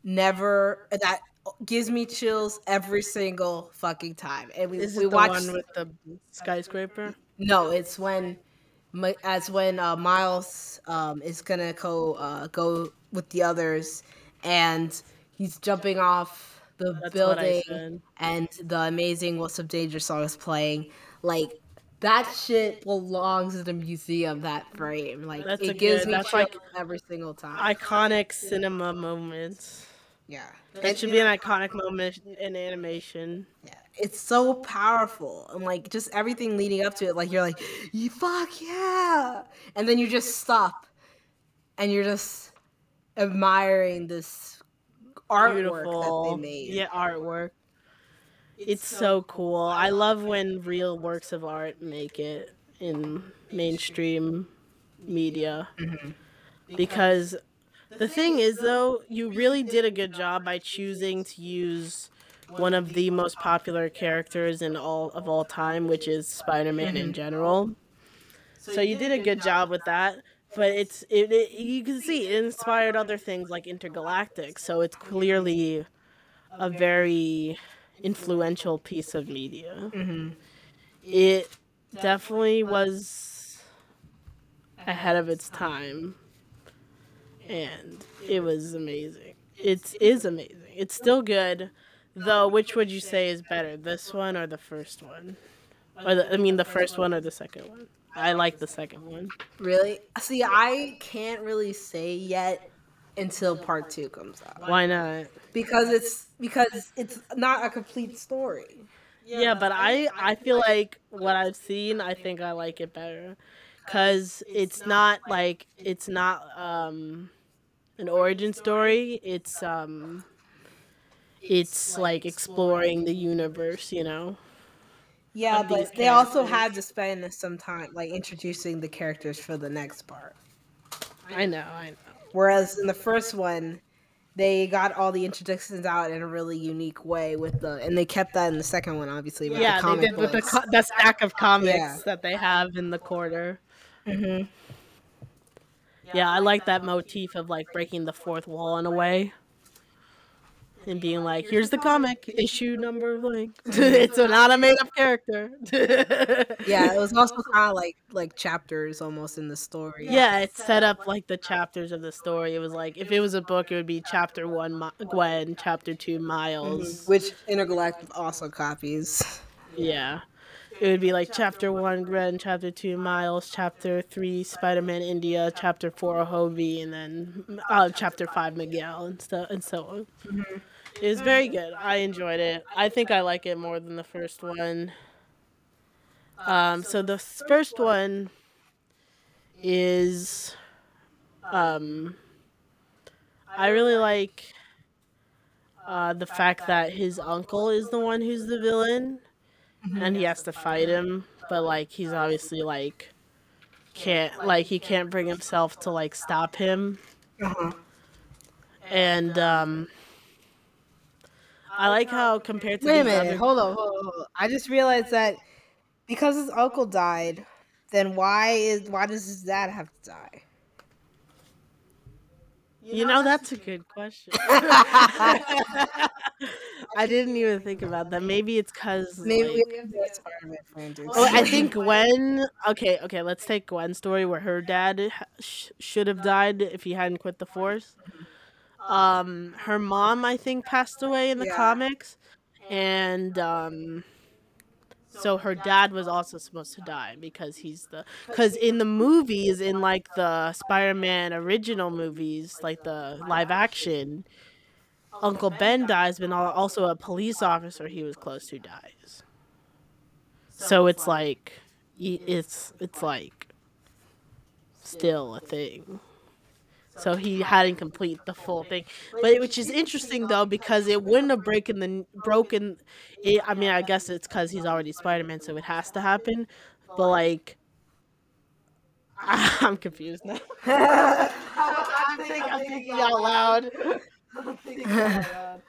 never that gives me chills every single fucking time, and we we the watched. one with the skyscraper? No, it's when as when uh, Miles um, is gonna go uh, go with the others, and he's jumping off the That's building, and the amazing "What's Up Danger" song is playing. Like that shit belongs in the museum. That frame, like That's it gives good- me that's like every single time. Iconic cinema moments. yeah, That should be an iconic moment in animation. Yeah, it's so powerful and like just everything leading up to it. Like you're like, fuck yeah, and then you just stop, and you're just admiring this artwork Beautiful. that they made. Yeah, artwork. It's so cool. I love when real works of art make it in mainstream media. Mm-hmm. Because the thing is, though, you really did a good job by choosing to use one of the most popular characters in all of all time, which is Spider-Man in general. So you did a good job with that. But it's it, it you can see it inspired other things like Intergalactic. So it's clearly a very influential piece of media. Mm-hmm. It definitely was ahead of its time, and it was amazing. It is amazing. It's still good, though. Which would you say is better, this one or the first one? Or the, I mean, the first one or the second one? I like the second one. Really? See, I can't really say yet until part two comes out Why not? because it's because it's not a complete story. Yeah, but I I feel like what I've seen, I think I like it better, cause it's not like it's not um an origin story. It's um it's like exploring the universe, you know. Yeah, but they also had to spend some time like introducing the characters for the next part. I know, I know. Whereas in the first one, they got all the introductions out in a really unique way with the, and they kept that in the second one, obviously. Yeah, the they did with the co- the stack of comics Yeah. that they have in the corner. Mhm. Yeah, I like that motif of like breaking the fourth wall in a way. And being like, here's the comic issue number like it's not a made up character. Yeah, it was also kind of like like chapters almost in the story. Yeah, it set up like the chapters of the story. It was like if it was a book, it would be chapter one Gwen, chapter two Miles. which Intergalactic also copies. Yeah. It would be like chapter one Gwen, chapter two Miles, chapter three Spider Man India, chapter four Hobie, and then uh, chapter five Miguel and stuff and so on. It was very good. I enjoyed it. I think I like it more than the first one. Um, so the first one is, um, I really like uh, the fact that his uncle is the one who's the villain, and he has to fight him, but like he's obviously like can't like he can't bring himself to like stop him, Uh-huh. and um, I like how compared to Wait a minute. other- Hold on, hold on, hold on. I just realized that because his uncle died, then why is why does his dad have to die? You know, that's a good question. I didn't even think about that. Maybe it's because. Maybe we have to Spider-Man fan dude. Well, I think Gwen. Okay, okay. Let's take Gwen's story where her dad sh- should have died if he hadn't quit the force. Mm-hmm. Um, her mom, I think, passed away in the Yeah. comics, and um, so her dad was also supposed to die because he's the because in the movies, in like the Spider-Man original movies, like the live action, Uncle Ben dies, but also a police officer he was close to dies. So it's like it's it's like still a thing. So he hadn't complete the full thing, but which is interesting though because it wouldn't have broken the broken. It, I mean, I guess it's because he's already Spider Man, so it has to happen. But like, I'm confused now. I'm, thinking, I'm thinking out loud. I'm thinking out loud.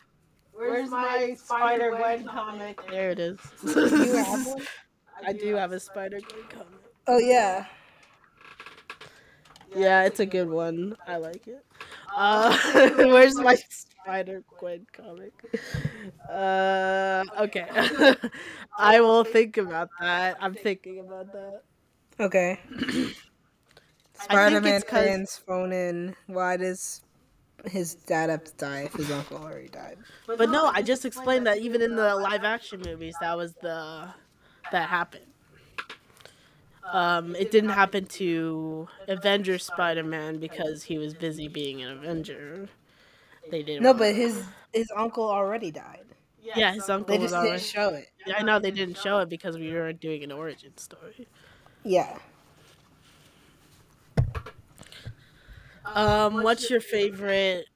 Where's my Spider Gwen comic? There it is. You have one? I do have a Spider Gwen comic. Oh yeah. Yeah, it's a good one. I like it. Uh, where's my Spider Gwen comic? Uh, okay. I will think about that. I'm thinking about that. Okay. Spider-Man it's 'cause- fans phone in. Why does his dad have to die if his uncle already died? But no, I just explained that even in the live action movies, that was the that happened. Um, it didn't happen to Avenger Spider-Man because he was busy being an Avenger. They didn't. No, but his his uncle already died. yeah, his uncle They was just didn't show it. Yeah, I know they didn't show it because we were doing an origin story. Yeah. Um, what's your favorite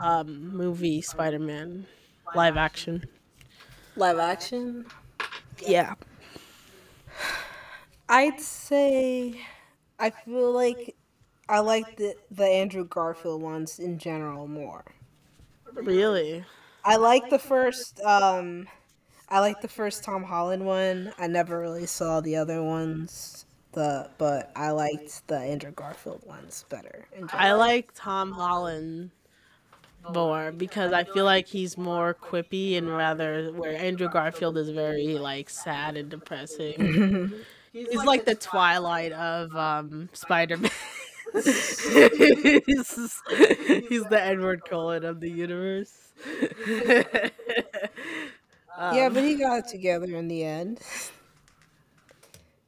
um movie Spider-Man live action? Live action. Yeah. I'd say I feel like I like the the Andrew Garfield ones in general more. Really? I like the first um I like the first Tom Holland one. I never really saw the other ones. The but I liked the Andrew Garfield ones better. in I like Tom Holland more because I feel like he's more quippy and rather where Andrew Garfield is very like sad and depressing. he's like the twilight of um Spider-Man. he's, he's the Edward Cullen of the universe. Yeah, Um, but he got it together in the end.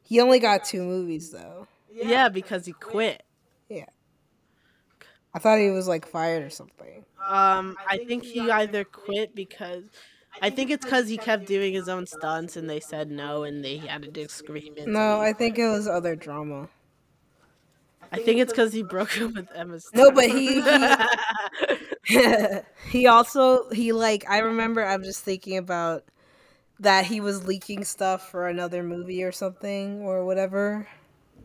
He only got two movies though. yeah, because he quit. Yeah. I thought he was like fired or something. Um, I think he either quit because I think it's because he kept doing his own stunts and they said no and they had a disagreement. No, I think it was other drama. I think it's because he broke up with Emma. No, but he he, he also he like I remember I'm just thinking about that he was leaking stuff for another movie or something or whatever,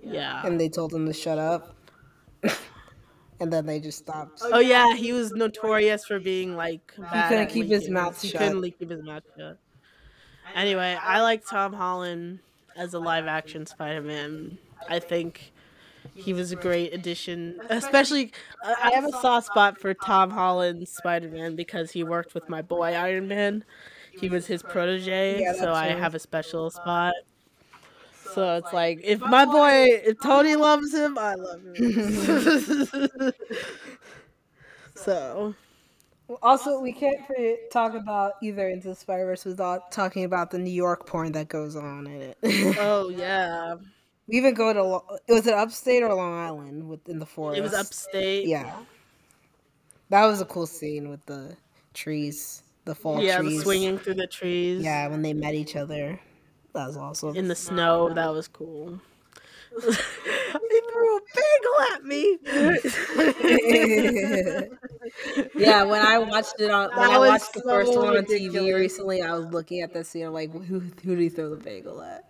yeah. and they told him to shut up, and then they just stopped. Oh, oh yeah, he was notorious for being like bad couldn't at keep his leaking. mouth He shut. couldn't leak- keep his mouth shut. Anyway, I like Tom Holland as a live action Spider-Man. I think he was a great addition, especially I I have a soft spot for Tom Holland's Spider-Man because he worked with my boy Iron Man. He was his protege, Yeah, so that's I have a special spot. So it's like if my boy, if Tony loves him, I love him. so Also, we can't talk about either Into the Spider Verse without talking about the New York porn that goes on in it. Oh yeah, we even go to it was it upstate or Long Island within the forest? it was upstate. Yeah, that was a cool scene with the trees, the fall trees. yeah, trees. swinging through the trees. Yeah, when they met each other. That was awesome. in the snow. That was cool. he threw a bagel at me. yeah, when I watched it on when That I was watched the first one on TV ridiculous. recently, I was looking at that scene. I'm like, who who did he throw the bagel at?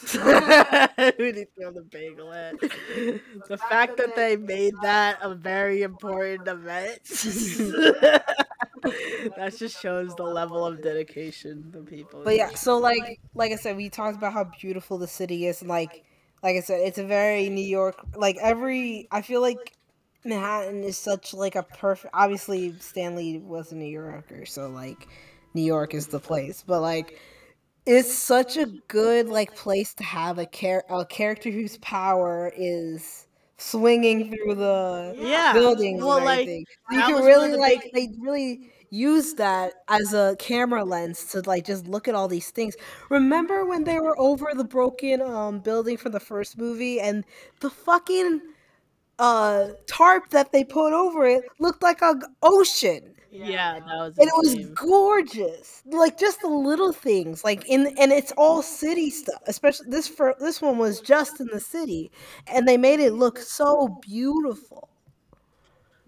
Who did he throw the bagel at? The fact that they made that a very important event. that just shows the level of dedication the people. But yeah, so like like I said, we talked about how beautiful the city is, and like like I said, it's a very New York. Like every, I feel like Manhattan is such like a perfect. Obviously, Stan Lee was a New Yorker, so like New York is the place. But like, it's such a good like place to have a char- a character whose power is swinging through the Yeah, buildings well, like, you can was one of really like big- they really use that as a camera lens to like just look at all these things. Remember when they were over the broken um building for the first movie and the fucking uh tarp that they put over it looked like a ocean yeah, that was and it was insane. gorgeous like just the little things like in and it's all city stuff especially this for this one was just in the city and they made it look so beautiful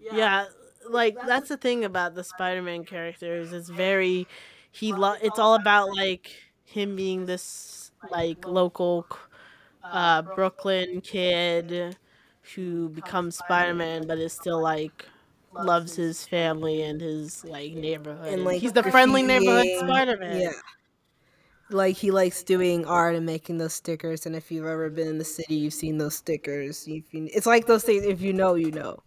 Yeah, like that's the thing about the Spider-Man characters. It's very he lo- it's all about like him being this like local uh Brooklyn kid who becomes Spider-Man but is still like loves his family and his like neighborhood. and like he's the friendly neighborhood. Spider-Man. Yeah. Like he likes doing art and making those stickers, and if you've ever been in the city, you've seen those stickers. You, it's like those things. If you know, you know.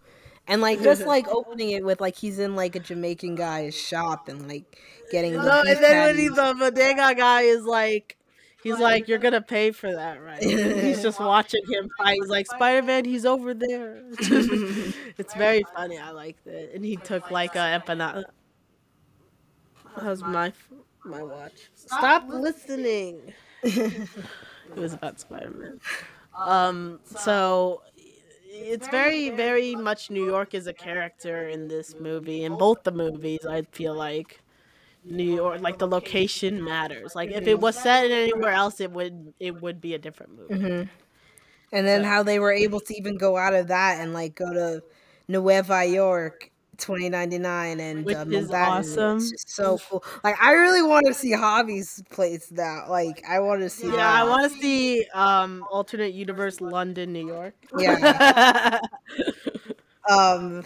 And like just like opening it with like he's in like a Jamaican guy's shop and like getting No, and then when he, patties. the bodega guy is like, he's like, "You're gonna pay for that, right?" He's just watching him fight. He's like, "Spider-Man, he's over there." it's very funny. I liked it, and he took like a empanada. That was my my watch. Stop listening. it was about Spider-Man. Um, so it's very, very much New York as a character in this movie. In both the movies, I feel like New York, like the location matters. Like if it was set anywhere else, it would it would be a different movie. Mhm. And then how they were able to even go out of that and like go to Nueva York 2099 and Which uh, is Manhattan. awesome. It's so cool. Like I really want to see Hobie's place now. Like I want to see Yeah, that. I want to see um alternate universe London, New York. Yeah. um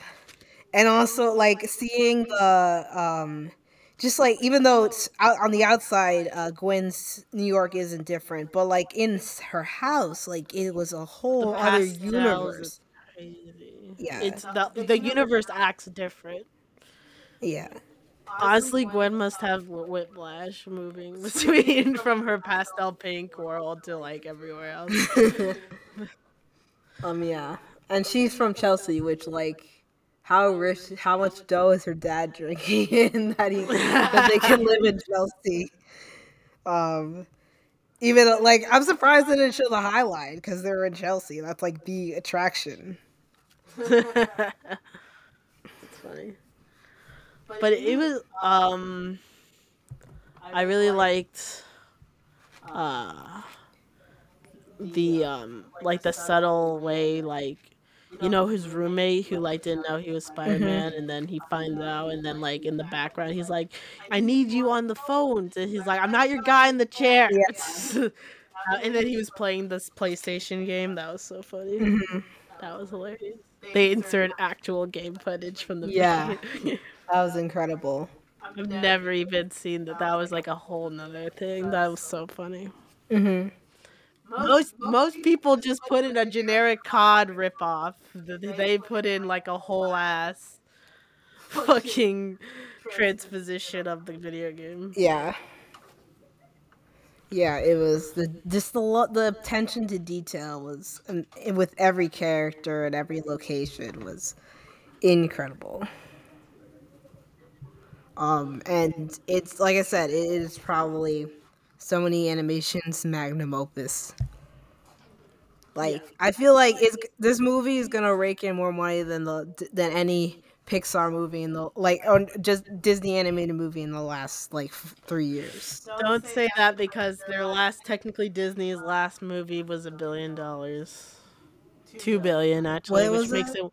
and also like seeing the um just like even though it's out on the outside uh gwen's new york isn't different but like in her house like it was a whole other universe Crazy. Yeah. it's the the universe acts different. yeah Honestly, Gwen must have wh- whiplash moving between from her pastel pink world to like everywhere else. um yeah and she's from chelsea which like how rich how much dough is her dad drinking in that he that they can live in chelsea. Um even like i'm surprised they didn't show the high line because they're in chelsea. That's like the attraction. That's funny. But it was um I really liked uh the um like the subtle way like you know his roommate who like didn't know he was Spider-Man and then he finds out and then like in the background he's like I need you on the phone and he's like I'm not your guy in the chair Uh, and then he was playing this PlayStation game that was so funny that was hilarious they insert actual game footage from the Yeah. that was incredible I've never even seen that. That was like a whole nother thing. That was so funny. mm-hmm. Most most people just put in a generic COD ripoff. Th- They put in like a whole ass fucking transposition of the video game. yeah yeah it was the just the lo- the attention to detail was um, with every character and every location was incredible um and it's like i said it is probably sony animation's magnum opus like i feel like it's this movie is gonna rake in more money than the than any Pixar movie in the like, or just Disney animated movie in the last like f- three years. Don't say that because their last, technically Disney's last movie was a billion dollars. Two billion actually, What which makes that? it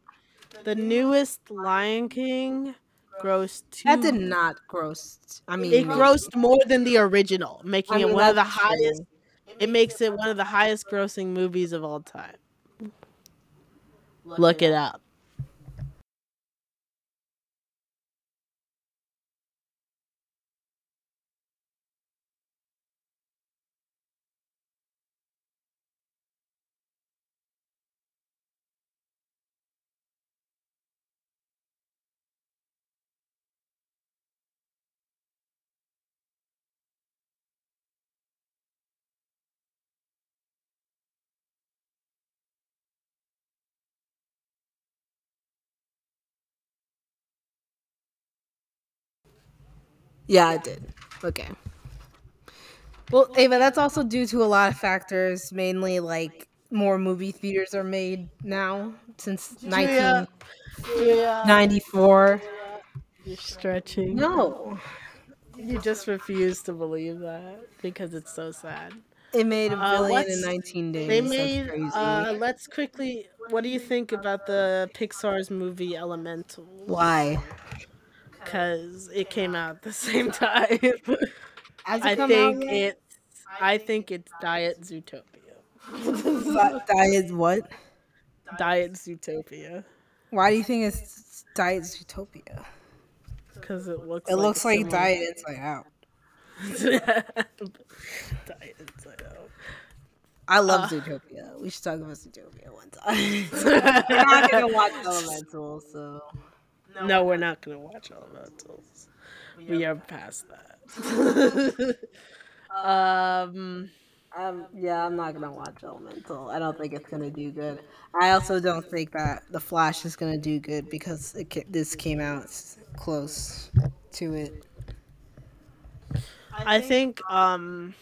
the newest Lion King grossed two. That did not gross. I mean, It grossed more than the original, making I mean, it one of the highest. true. It makes it one of the highest grossing movies of all time. Look it up. Yeah, I did. Okay. Well, Ava, that's also due to a lot of factors, mainly like more movie theaters are made now since Yeah. 1994. You're stretching. No, You just refuse to believe that because it's so sad. it made a Uh, billion what's- in 19 days. They That's made. crazy. Uh, let's quickly. What do you think about the Pixar's movie Elemental? Why? Because it came out at the same time. Has I come think out it's. I think it's Diet Zootopia. Diet what? Diet Zootopia. Why do you think it's Diet Zootopia? Because it looks. It looks like Diet Inside Out. Diet Inside Out. I love Uh. Zootopia. We should talk about Zootopia one time. We're not gonna watch Elemental, so No, we're not gonna watch Elementals. We are past that. um, um, yeah, I'm not gonna watch Elemental. I don't think it's gonna do good. I also don't think that The Flash is gonna do good because it ca- this came out close to it. I think um.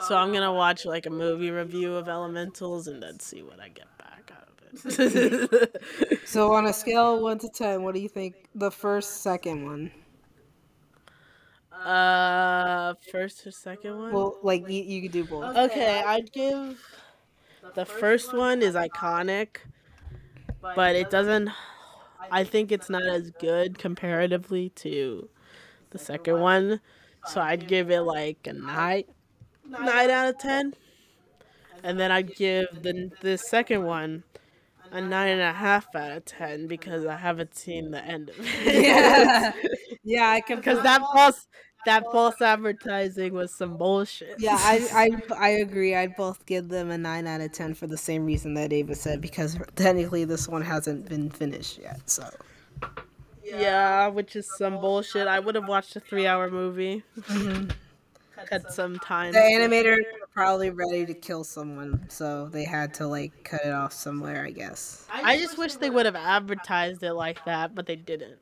So I'm gonna watch like a movie review of Elementals and then see what I get back out of it. So on a scale of one to ten, what do you think the first, second one? uh, first or second one? Well, like you, you could do both. Okay, I'd give the first one is iconic, but it doesn't. I think it's not as good comparatively to the second one, so I'd give it like a nine, nine out of ten, and then I'd give the the second one a nine and a half out of ten because I haven't seen the end of it. Yeah, yeah, I can. because that false that false advertising was some bullshit. Yeah, I, I I agree. I'd both give them a nine out of ten for the same reason that Ava said because technically this one hasn't been finished yet. So Yeah, which is some bullshit. I would have watched a three-hour movie. Had some time. the animators were probably ready to kill someone, so they had to like cut it off somewhere, I guess. I just wish they would have advertised it like that, but they didn't.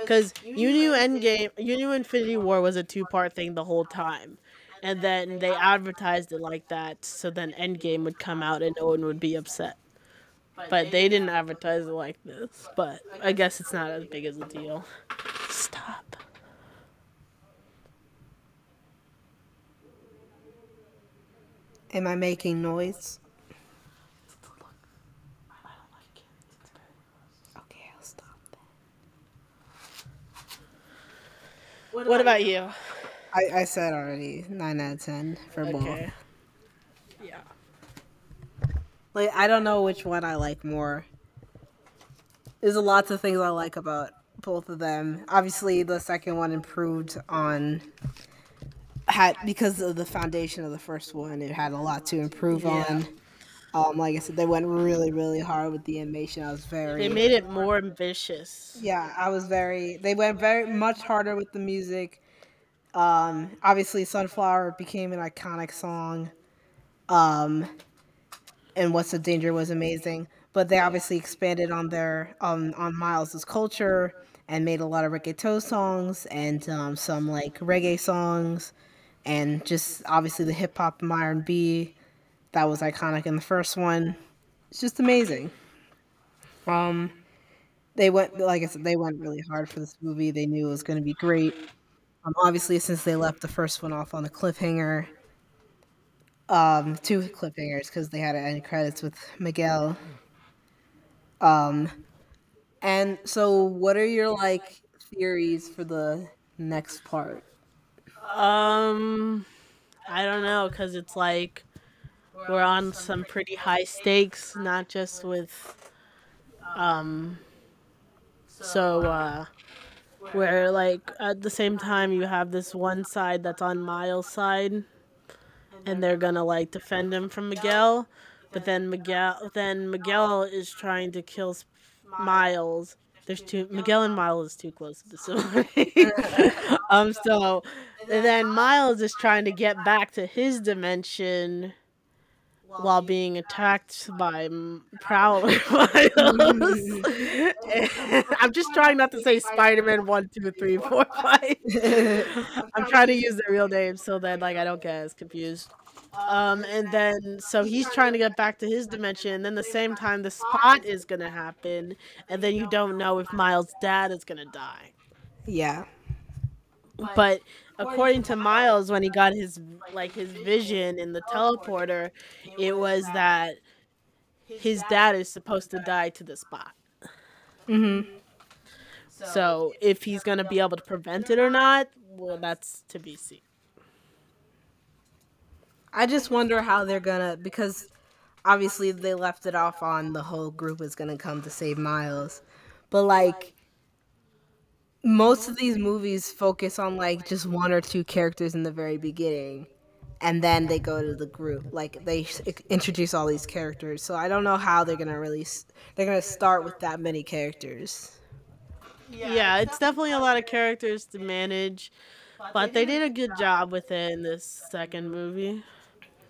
Because you knew Endgame, you knew Infinity War was a two-part thing the whole time, and then they advertised it like that, so then Endgame would come out and no one would be upset. But they didn't advertise it like this. But I guess it's not as big as a deal. Stop. Am I making noise? Okay, I'll stop. What about you? I, I said already nine out of ten for both. Okay. Yeah. Like I don't know which one I like more. There's a lots of things I like about both of them. Obviously, the second one improved on had because of the foundation of the first one. It had a lot to improve on. Um, like I said, they went really, really hard with the animation. I was very They made it more ambitious. yeah, I was very. They went very much harder with the music. Um, obviously, "Sunflower" became an iconic song. Um, and "What's the Danger" was amazing, but they obviously expanded on their um on Miles's culture and made a lot of reggaeton songs and um, some like reggae songs, and just obviously the hip hop and R and B that was iconic in the first one. It's just amazing. Um, they went like I said, they went really hard for this movie. They knew it was going to be great. Um, obviously, since they left the first one off on a cliffhanger, um, two cliffhangers because they had to end credits with Miguel. Um, and so, what are your like theories for the next part? Um, I don't know, cause it's like we're on some pretty high stakes, not just with, um, so uh, where like at the same time you have this one side that's on Miles' side, and they're gonna like defend him from Miguel, but then Miguel then Miguel is trying to kill Miles. There's two Miguel and Miles is too close to the sibling. um, so and then Miles is trying to get back to his dimension while being attacked by Prowler Miles. I'm just trying not to say Spider-Man one, two, three, four, five. I'm trying to use their real names so that like I don't get as confused. Um, and then so he's trying to get back to his dimension, and then the same time the spot is gonna happen, and then you don't know if Miles' dad is gonna die. Yeah. But according to Miles, when he got his like his vision in the teleporter, it was that his dad is supposed to die to the spot. Mm-hmm. So if he's gonna be able to prevent it or not, well, that's to be seen. I just wonder how they're gonna because obviously they left it off on the whole group is gonna come to save Miles, but like most of these movies focus on like just one or two characters in the very beginning, and then they go to the group. Like they introduce all these characters, so I don't know how they're gonna really they're gonna start with that many characters. Yeah, it's definitely a lot of characters to manage, but they did a good job with it in this second movie.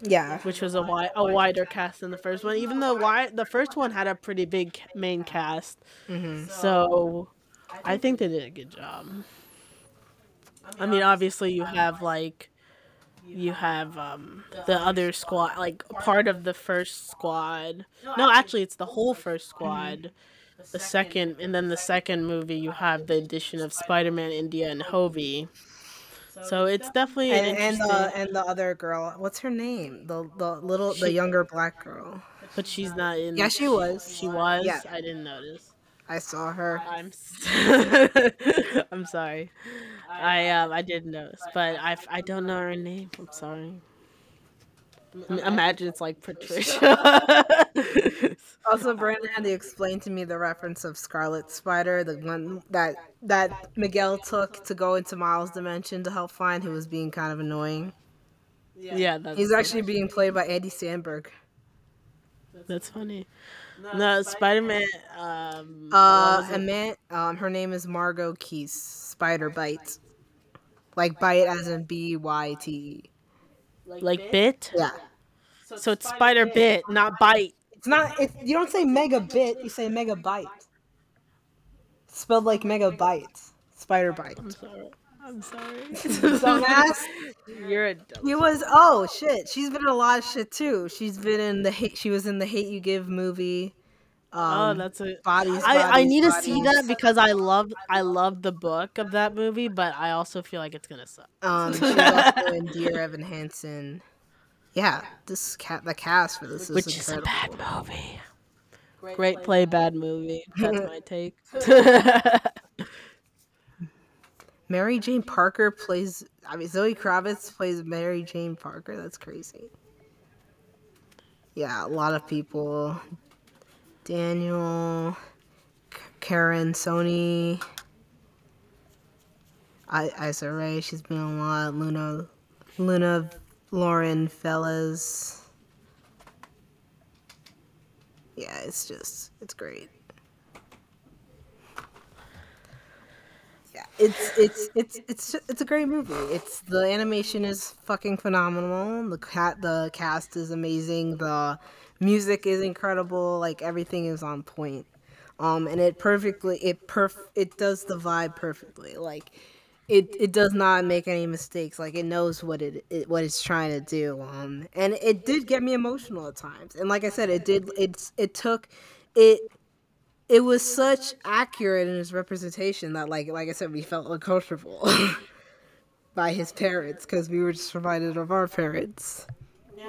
Yeah. which was a wi- a wider cast than the first one. Even though wi- the first one had a pretty big main cast, hmm so I think they did a good job. I mean, obviously you have like you have um the other squad, like part of the first squad. No, actually, it's the whole first squad. The second, and then the second movie, you have the addition of Spider-Man, India, and Hobie. So it's definitely an And, and interesting. the and the other girl, what's her name? The the little the younger black girl. but she's not in. Yeah, she was. She was. Yeah. I didn't notice. I saw her. I'm. s- I'm sorry. I um I didn't notice, but I I don't know her name. I'm sorry. M- Imagine it's like Patricia. Also, Brandon had to explain to me the reference of Scarlet Spider, the one that that Miguel took to go into Miles' dimension to help find, who was being kind of annoying. yeah, that's He's actually being played by Andy Samberg. that's funny. No, Spider Man. Um, Uh, was man, um, her name is Margot Keys. Spider Bite, like bite as in B Y T E. like bit. Yeah, So it's Spider Bit, not bite. it's not. It, you don't say mega bit. You say mega megabyte. Spelled like megabyte. Spider Bite. I'm sorry. I'm sorry. Dumbass. You're a dumb. He was oh shit. She's been in a lot of shit too. She's been in the hate. She was in the Hate You Give movie. Oh, Um, that's a. bodies. I, I Bodies, need to see that because I love I love the book of that movie, but I also feel like it's gonna suck. Um, she's also in Dear Evan Hansen. Yeah, this cat the cast for this is Which is a bad movie. Great play, bad movie. That's my take. Mary Jane Parker plays. I mean, Zoe Kravitz plays Mary Jane Parker. That's crazy. Yeah, a lot of people. Daniel, Karan, Soni, I Issa Rae. She's been a lot. Luna, Luna, Lauren, Velez. Yeah, it's just it's great. Yeah, it's it's it's it's it's a great movie. It's the animation is fucking phenomenal. The cat the cast is amazing. The music is incredible. Like everything is on point. Um, and it perfectly it perf it does the vibe perfectly. Like it it does not make any mistakes. Like it knows what it, it what it's trying to do. Um, and it did get me emotional at times. And like I said, it did. It's it took it it was such accurate in his representation that like like I said, we felt uncomfortable by his parents because we were just reminded of our parents.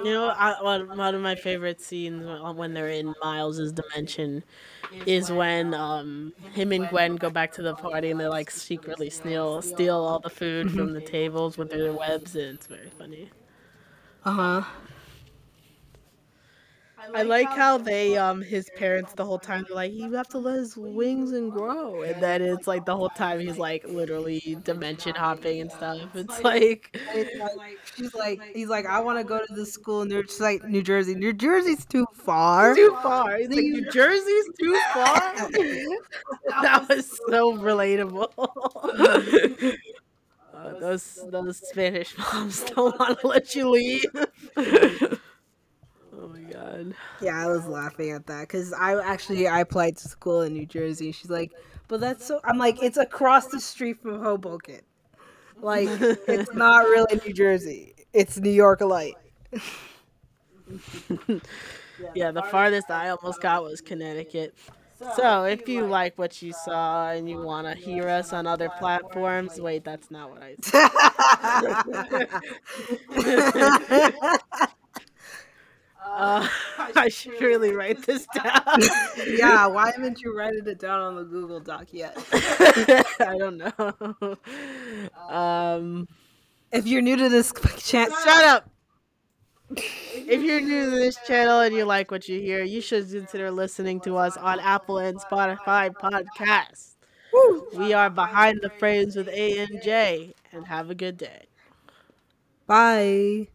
You know, I, one, one of my favorite scenes when they're in Miles's dimension is when um him and Gwen go back to the party and they like secretly steal steal all the food from the tables with their webs and it's very funny. Uh huh. I like how they um his parents the whole time they're like you have to let his wings and grow and then it's like the whole time he's like literally dimension hopping and stuff. It's like She's like, he's like, I want to go to the school, in they're like, New Jersey. New Jersey's too far. too far. He's like New Jersey's too far. that was so relatable. Uh, those those Spanish moms don't want to let you leave. God. Yeah, I was laughing at that because I actually I applied to school in New Jersey. She's like, but that's so. I'm like, it's across the street from Hoboken. Like, it's not really New Jersey. It's New York light. Yeah, the farthest I almost got was Connecticut. So, if you like what you saw and you want to hear us on other platforms, wait, that's not what I said. Uh, I should really write this down. yeah, why haven't you written it down on the Google Doc yet? I don't know. Um, If you're new to this channel, shut up. If you're new to this channel and you like what you hear, you should consider listening to us on Apple and Spotify podcasts. We are behind the frames with A and J, and have a good day. bye.